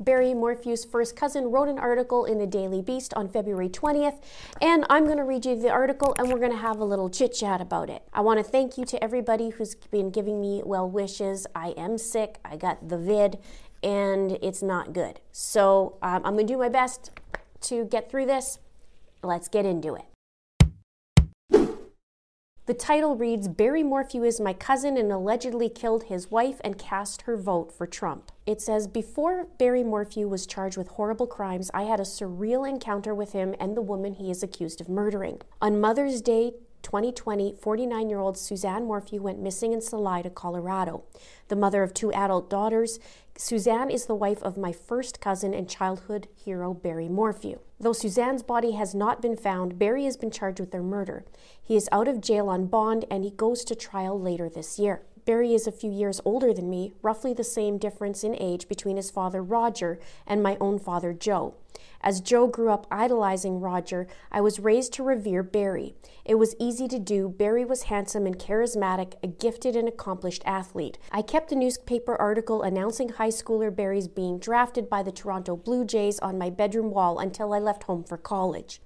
Barry Morphew's first cousin wrote an article in the Daily Beast on February 20th, and I'm going to read you the article and we're going to have a little chit chat about it. I want to thank you to everybody who's been giving me well wishes. I am sick, I got the vid, and it's not good. So um, I'm going to do my best to get through this. Let's get into it. The title reads Barry Morphew is my cousin and allegedly killed his wife and cast her vote for Trump. It says Before Barry Morphew was charged with horrible crimes, I had a surreal encounter with him and the woman he is accused of murdering. On Mother's Day 2020, 49 year old Suzanne Morphew went missing in Salida, Colorado. The mother of two adult daughters, Suzanne is the wife of my first cousin and childhood hero, Barry Morphew. Though Suzanne's body has not been found, Barry has been charged with their murder. He is out of jail on bond and he goes to trial later this year. Barry is a few years older than me, roughly the same difference in age between his father Roger and my own father Joe. As Joe grew up idolizing Roger, I was raised to revere Barry. It was easy to do. Barry was handsome and charismatic, a gifted and accomplished athlete. I kept a newspaper article announcing high schooler Barry's being drafted by the Toronto Blue Jays on my bedroom wall until I left home for college.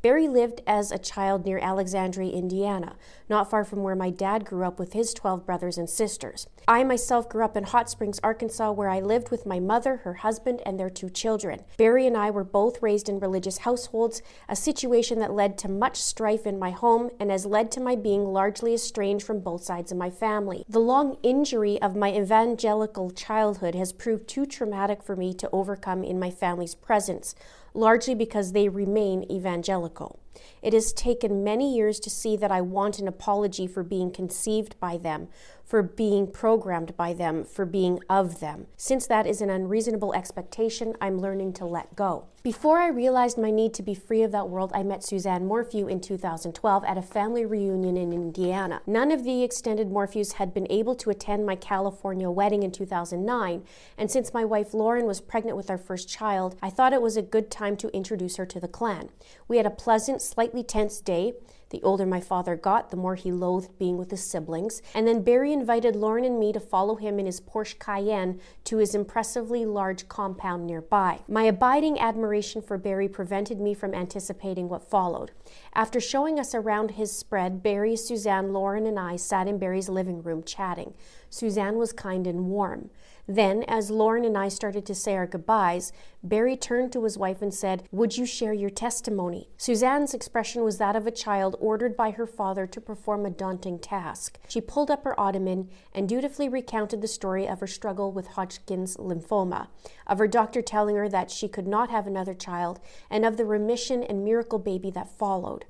Barry lived as a child near Alexandria, Indiana, not far from where my dad grew up with his 12 brothers and sisters. I myself grew up in Hot Springs, Arkansas, where I lived with my mother, her husband, and their two children. Barry and I were both raised in religious households, a situation that led to much strife in my home and has led to my being largely estranged from both sides of my family. The long injury of my evangelical childhood has proved too traumatic for me to overcome in my family's presence largely because they remain evangelical. It has taken many years to see that I want an apology for being conceived by them, for being programmed by them, for being of them. Since that is an unreasonable expectation, I'm learning to let go. Before I realized my need to be free of that world, I met Suzanne Morphew in 2012 at a family reunion in Indiana. None of the extended Morphews had been able to attend my California wedding in 2009, and since my wife Lauren was pregnant with our first child, I thought it was a good time to introduce her to the clan. We had a pleasant, slightly tense day. The older my father got, the more he loathed being with his siblings. And then Barry invited Lauren and me to follow him in his Porsche Cayenne to his impressively large compound nearby. My abiding admiration for Barry prevented me from anticipating what followed. After showing us around his spread, Barry, Suzanne, Lauren, and I sat in Barry's living room chatting. Suzanne was kind and warm. Then, as Lauren and I started to say our goodbyes, Barry turned to his wife and said, Would you share your testimony? Suzanne's expression was that of a child ordered by her father to perform a daunting task. She pulled up her ottoman and dutifully recounted the story of her struggle with Hodgkin's lymphoma, of her doctor telling her that she could not have another child, and of the remission and miracle baby that followed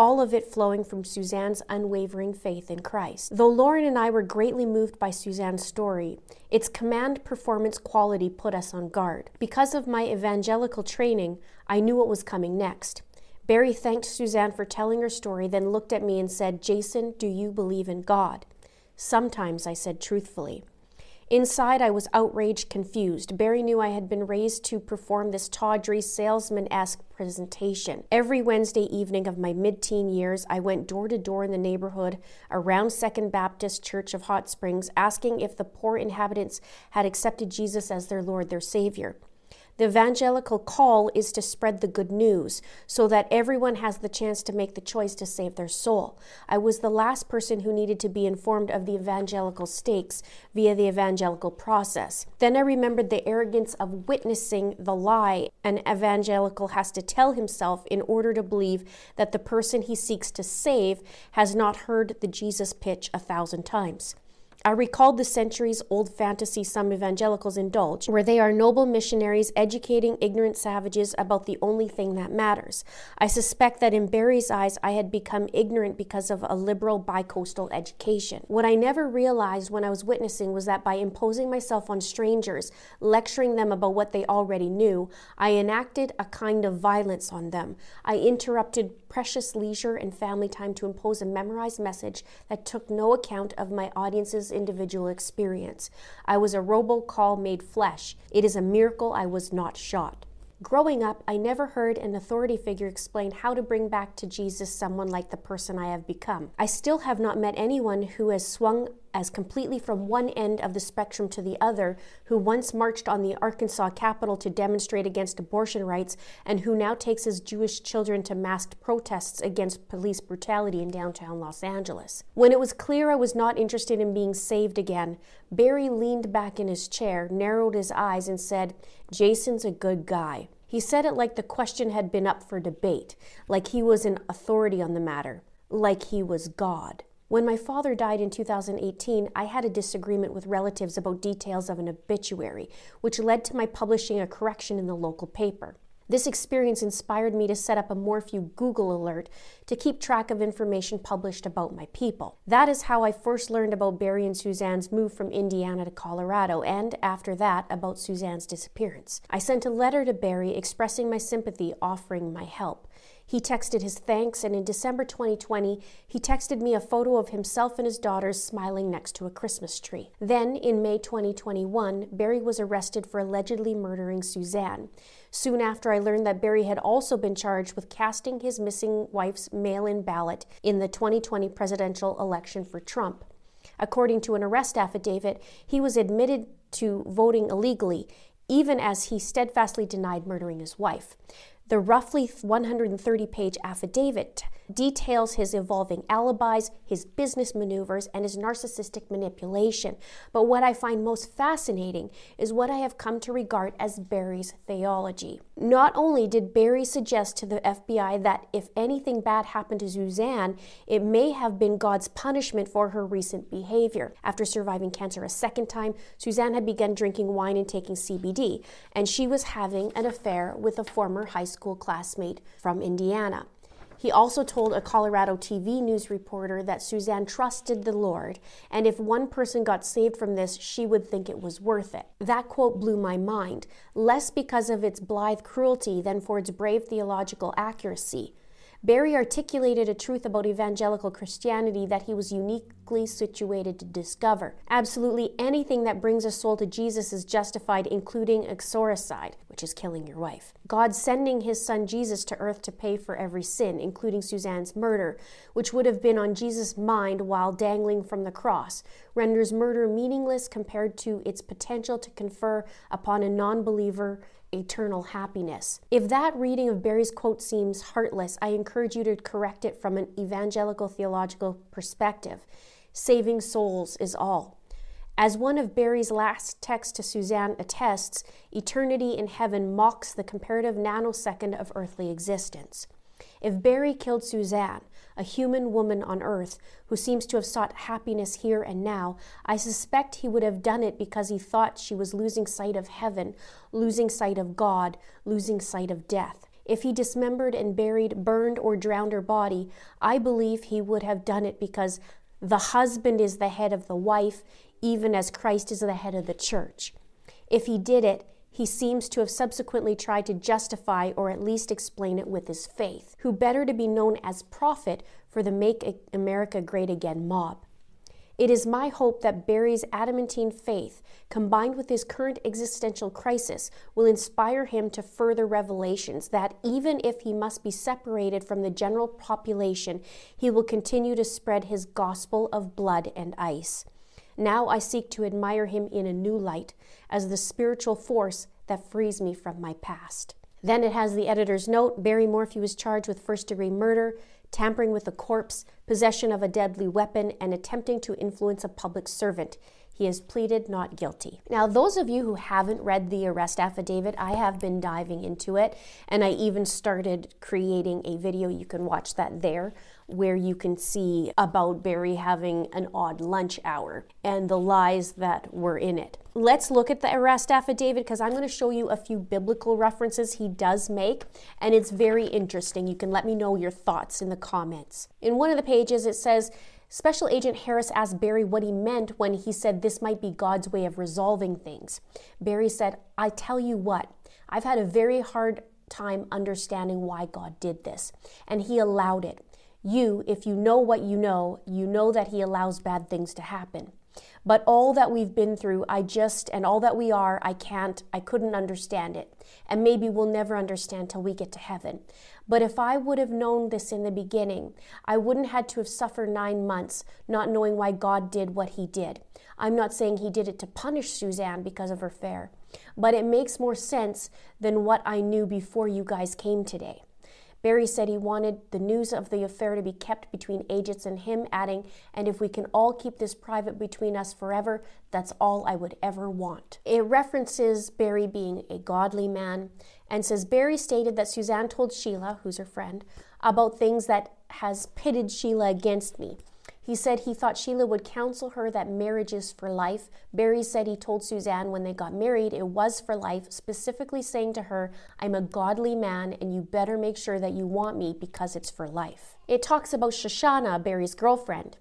all of it flowing from Suzanne's unwavering faith in Christ. Though Lauren and I were greatly moved by Suzanne's story, its command performance quality put us on guard. Because of my evangelical training, I knew what was coming next. Barry thanked Suzanne for telling her story, then looked at me and said, Jason, do you believe in God? Sometimes, I said truthfully. Inside, I was outraged, confused. Barry knew I had been raised to perform this tawdry, salesman esque presentation. Every Wednesday evening of my mid teen years, I went door to door in the neighborhood around Second Baptist Church of Hot Springs, asking if the poor inhabitants had accepted Jesus as their Lord, their Savior. The evangelical call is to spread the good news so that everyone has the chance to make the choice to save their soul. I was the last person who needed to be informed of the evangelical stakes via the evangelical process. Then I remembered the arrogance of witnessing the lie an evangelical has to tell himself in order to believe that the person he seeks to save has not heard the Jesus pitch a thousand times. I recalled the centuries old fantasy some evangelicals indulge, where they are noble missionaries educating ignorant savages about the only thing that matters. I suspect that in Barry's eyes, I had become ignorant because of a liberal bicoastal education. What I never realized when I was witnessing was that by imposing myself on strangers, lecturing them about what they already knew, I enacted a kind of violence on them. I interrupted precious leisure and family time to impose a memorized message that took no account of my audience's individual experience. I was a robocall made flesh. It is a miracle I was not shot. Growing up, I never heard an authority figure explain how to bring back to Jesus someone like the person I have become. I still have not met anyone who has swung as completely from one end of the spectrum to the other, who once marched on the Arkansas Capitol to demonstrate against abortion rights and who now takes his Jewish children to masked protests against police brutality in downtown Los Angeles. When it was clear I was not interested in being saved again, Barry leaned back in his chair, narrowed his eyes, and said, Jason's a good guy. He said it like the question had been up for debate, like he was an authority on the matter, like he was God. When my father died in 2018, I had a disagreement with relatives about details of an obituary, which led to my publishing a correction in the local paper. This experience inspired me to set up a Morphew Google alert to keep track of information published about my people. That is how I first learned about Barry and Suzanne's move from Indiana to Colorado, and after that, about Suzanne's disappearance. I sent a letter to Barry expressing my sympathy, offering my help. He texted his thanks, and in December 2020, he texted me a photo of himself and his daughters smiling next to a Christmas tree. Then, in May 2021, Barry was arrested for allegedly murdering Suzanne. Soon after, I learned that Barry had also been charged with casting his missing wife's mail in ballot in the 2020 presidential election for Trump. According to an arrest affidavit, he was admitted to voting illegally, even as he steadfastly denied murdering his wife. The roughly 130 page affidavit details his evolving alibis, his business maneuvers, and his narcissistic manipulation. But what I find most fascinating is what I have come to regard as Barry's theology. Not only did Barry suggest to the FBI that if anything bad happened to Suzanne, it may have been God's punishment for her recent behavior. After surviving cancer a second time, Suzanne had begun drinking wine and taking CBD, and she was having an affair with a former high school classmate from Indiana. He also told a Colorado TV news reporter that Suzanne trusted the Lord, and if one person got saved from this, she would think it was worth it. That quote blew my mind, less because of its blithe cruelty than for its brave theological accuracy. Barry articulated a truth about evangelical Christianity that he was uniquely situated to discover. Absolutely anything that brings a soul to Jesus is justified, including uxoricide, which is killing your wife. God sending his son Jesus to earth to pay for every sin, including Suzanne's murder, which would have been on Jesus' mind while dangling from the cross, renders murder meaningless compared to its potential to confer upon a non believer eternal happiness. If that reading of Barry's quote seems heartless, I encourage you to correct it from an evangelical theological perspective. Saving souls is all. As one of Barry's last texts to Suzanne attests, eternity in heaven mocks the comparative nanosecond of earthly existence. If Barry killed Suzanne, a human woman on earth who seems to have sought happiness here and now, I suspect he would have done it because he thought she was losing sight of heaven, losing sight of God, losing sight of death. If he dismembered and buried, burned, or drowned her body, I believe he would have done it because the husband is the head of the wife, even as Christ is the head of the church. If he did it, he seems to have subsequently tried to justify or at least explain it with his faith, who better to be known as prophet for the Make America Great Again mob. It is my hope that Barry's adamantine faith, combined with his current existential crisis, will inspire him to further revelations that even if he must be separated from the general population, he will continue to spread his gospel of blood and ice. Now I seek to admire him in a new light as the spiritual force that frees me from my past. Then it has the editor's note Barry Morphew was charged with first degree murder, tampering with a corpse, possession of a deadly weapon, and attempting to influence a public servant. He has pleaded not guilty. Now, those of you who haven't read the arrest affidavit, I have been diving into it, and I even started creating a video. You can watch that there where you can see about Barry having an odd lunch hour and the lies that were in it. Let's look at the arrest affidavit because I'm going to show you a few biblical references he does make, and it's very interesting. You can let me know your thoughts in the comments. In one of the pages, it says, Special Agent Harris asked Barry what he meant when he said this might be God's way of resolving things. Barry said, I tell you what, I've had a very hard time understanding why God did this, and He allowed it. You, if you know what you know, you know that He allows bad things to happen. But all that we've been through, I just, and all that we are, I can't, I couldn't understand it. And maybe we'll never understand till we get to heaven. But if I would have known this in the beginning, I wouldn't had to have suffered nine months not knowing why God did what he did. I'm not saying he did it to punish Suzanne because of her affair, but it makes more sense than what I knew before you guys came today. Barry said he wanted the news of the affair to be kept between agents and him, adding, And if we can all keep this private between us forever, that's all I would ever want. It references Barry being a godly man and says Barry stated that Suzanne told Sheila, who's her friend, about things that has pitted Sheila against me. He said he thought Sheila would counsel her that marriage is for life. Barry said he told Suzanne when they got married it was for life, specifically saying to her, I'm a godly man and you better make sure that you want me because it's for life. It talks about Shoshana, Barry's girlfriend.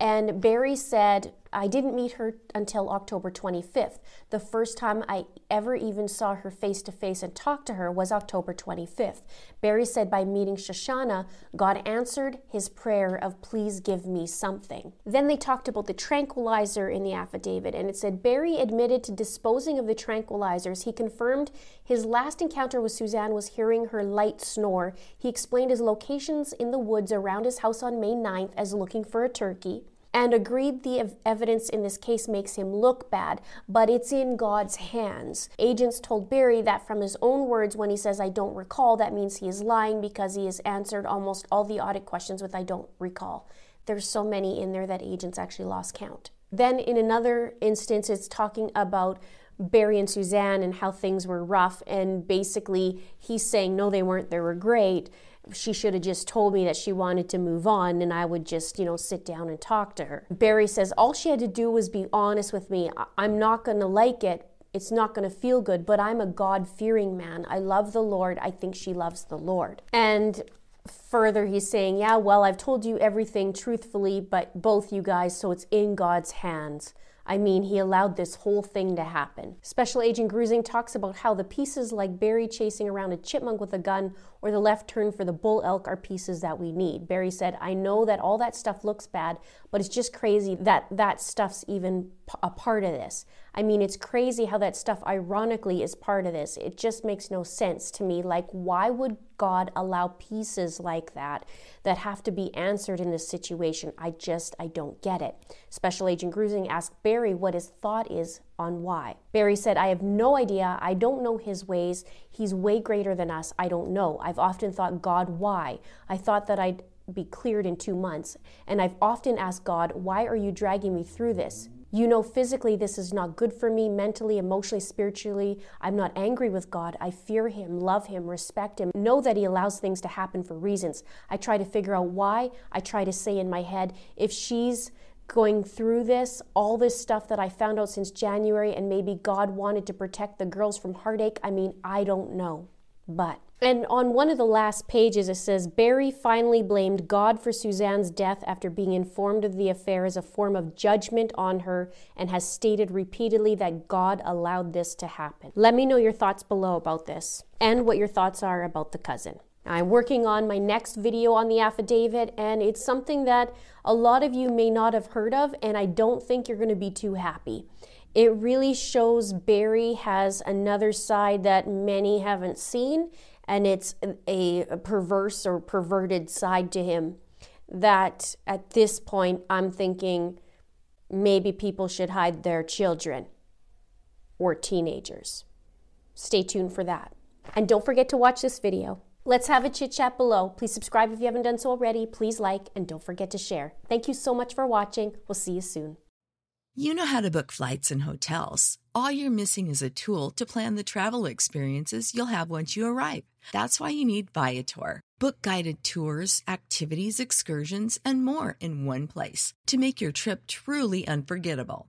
And Barry said, I didn't meet her until October 25th. The first time I ever even saw her face to face and talked to her was October 25th. Barry said by meeting Shoshana, God answered his prayer of, Please give me something. Then they talked about the tranquilizer in the affidavit, and it said Barry admitted to disposing of the tranquilizers. He confirmed his last encounter with Suzanne was hearing her light snore. He explained his locations in the woods around his house on May 9th as looking for a turkey and agreed the evidence in this case makes him look bad, but it's in God's hands. Agents told Barry that from his own words, when he says, I don't recall, that means he is lying because he has answered almost all the audit questions with, I don't recall. There's so many in there that agents actually lost count. Then, in another instance, it's talking about Barry and Suzanne and how things were rough, and basically he's saying, No, they weren't, they were great she should have just told me that she wanted to move on and I would just, you know, sit down and talk to her. Barry says all she had to do was be honest with me. I'm not going to like it. It's not going to feel good, but I'm a God fearing man. I love the Lord. I think she loves the Lord. And further, he's saying, Yeah, well, I've told you everything truthfully, but both you guys, so it's in God's hands. I mean, he allowed this whole thing to happen. Special Agent Grusing talks about how the pieces like Barry chasing around a chipmunk with a gun or the left turn for the bull elk are pieces that we need. Barry said, I know that all that stuff looks bad, but it's just crazy that that stuff's even a part of this. I mean, it's crazy how that stuff ironically is part of this. It just makes no sense to me. Like, why would God allow pieces like that that have to be answered in this situation? I just, I don't get it. Special Agent Grusing asked Barry what his thought is on why. Barry said, I have no idea. I don't know his ways. He's way greater than us. I don't know. I've often thought, God, why? I thought that I'd be cleared in two months. And I've often asked God, why are you dragging me through this? You know, physically, this is not good for me, mentally, emotionally, spiritually. I'm not angry with God. I fear Him, love Him, respect Him, know that He allows things to happen for reasons. I try to figure out why. I try to say in my head, if she's going through this, all this stuff that I found out since January, and maybe God wanted to protect the girls from heartache. I mean, I don't know. But, and on one of the last pages, it says Barry finally blamed God for Suzanne's death after being informed of the affair as a form of judgment on her and has stated repeatedly that God allowed this to happen. Let me know your thoughts below about this and what your thoughts are about the cousin. I'm working on my next video on the affidavit, and it's something that a lot of you may not have heard of, and I don't think you're going to be too happy. It really shows Barry has another side that many haven't seen, and it's a, a perverse or perverted side to him that at this point I'm thinking maybe people should hide their children or teenagers. Stay tuned for that. And don't forget to watch this video. Let's have a chit chat below. Please subscribe if you haven't done so already. Please like and don't forget to share. Thank you so much for watching. We'll see you soon. You know how to book flights and hotels. All you're missing is a tool to plan the travel experiences you'll have once you arrive. That's why you need Viator. Book guided tours, activities, excursions, and more in one place to make your trip truly unforgettable.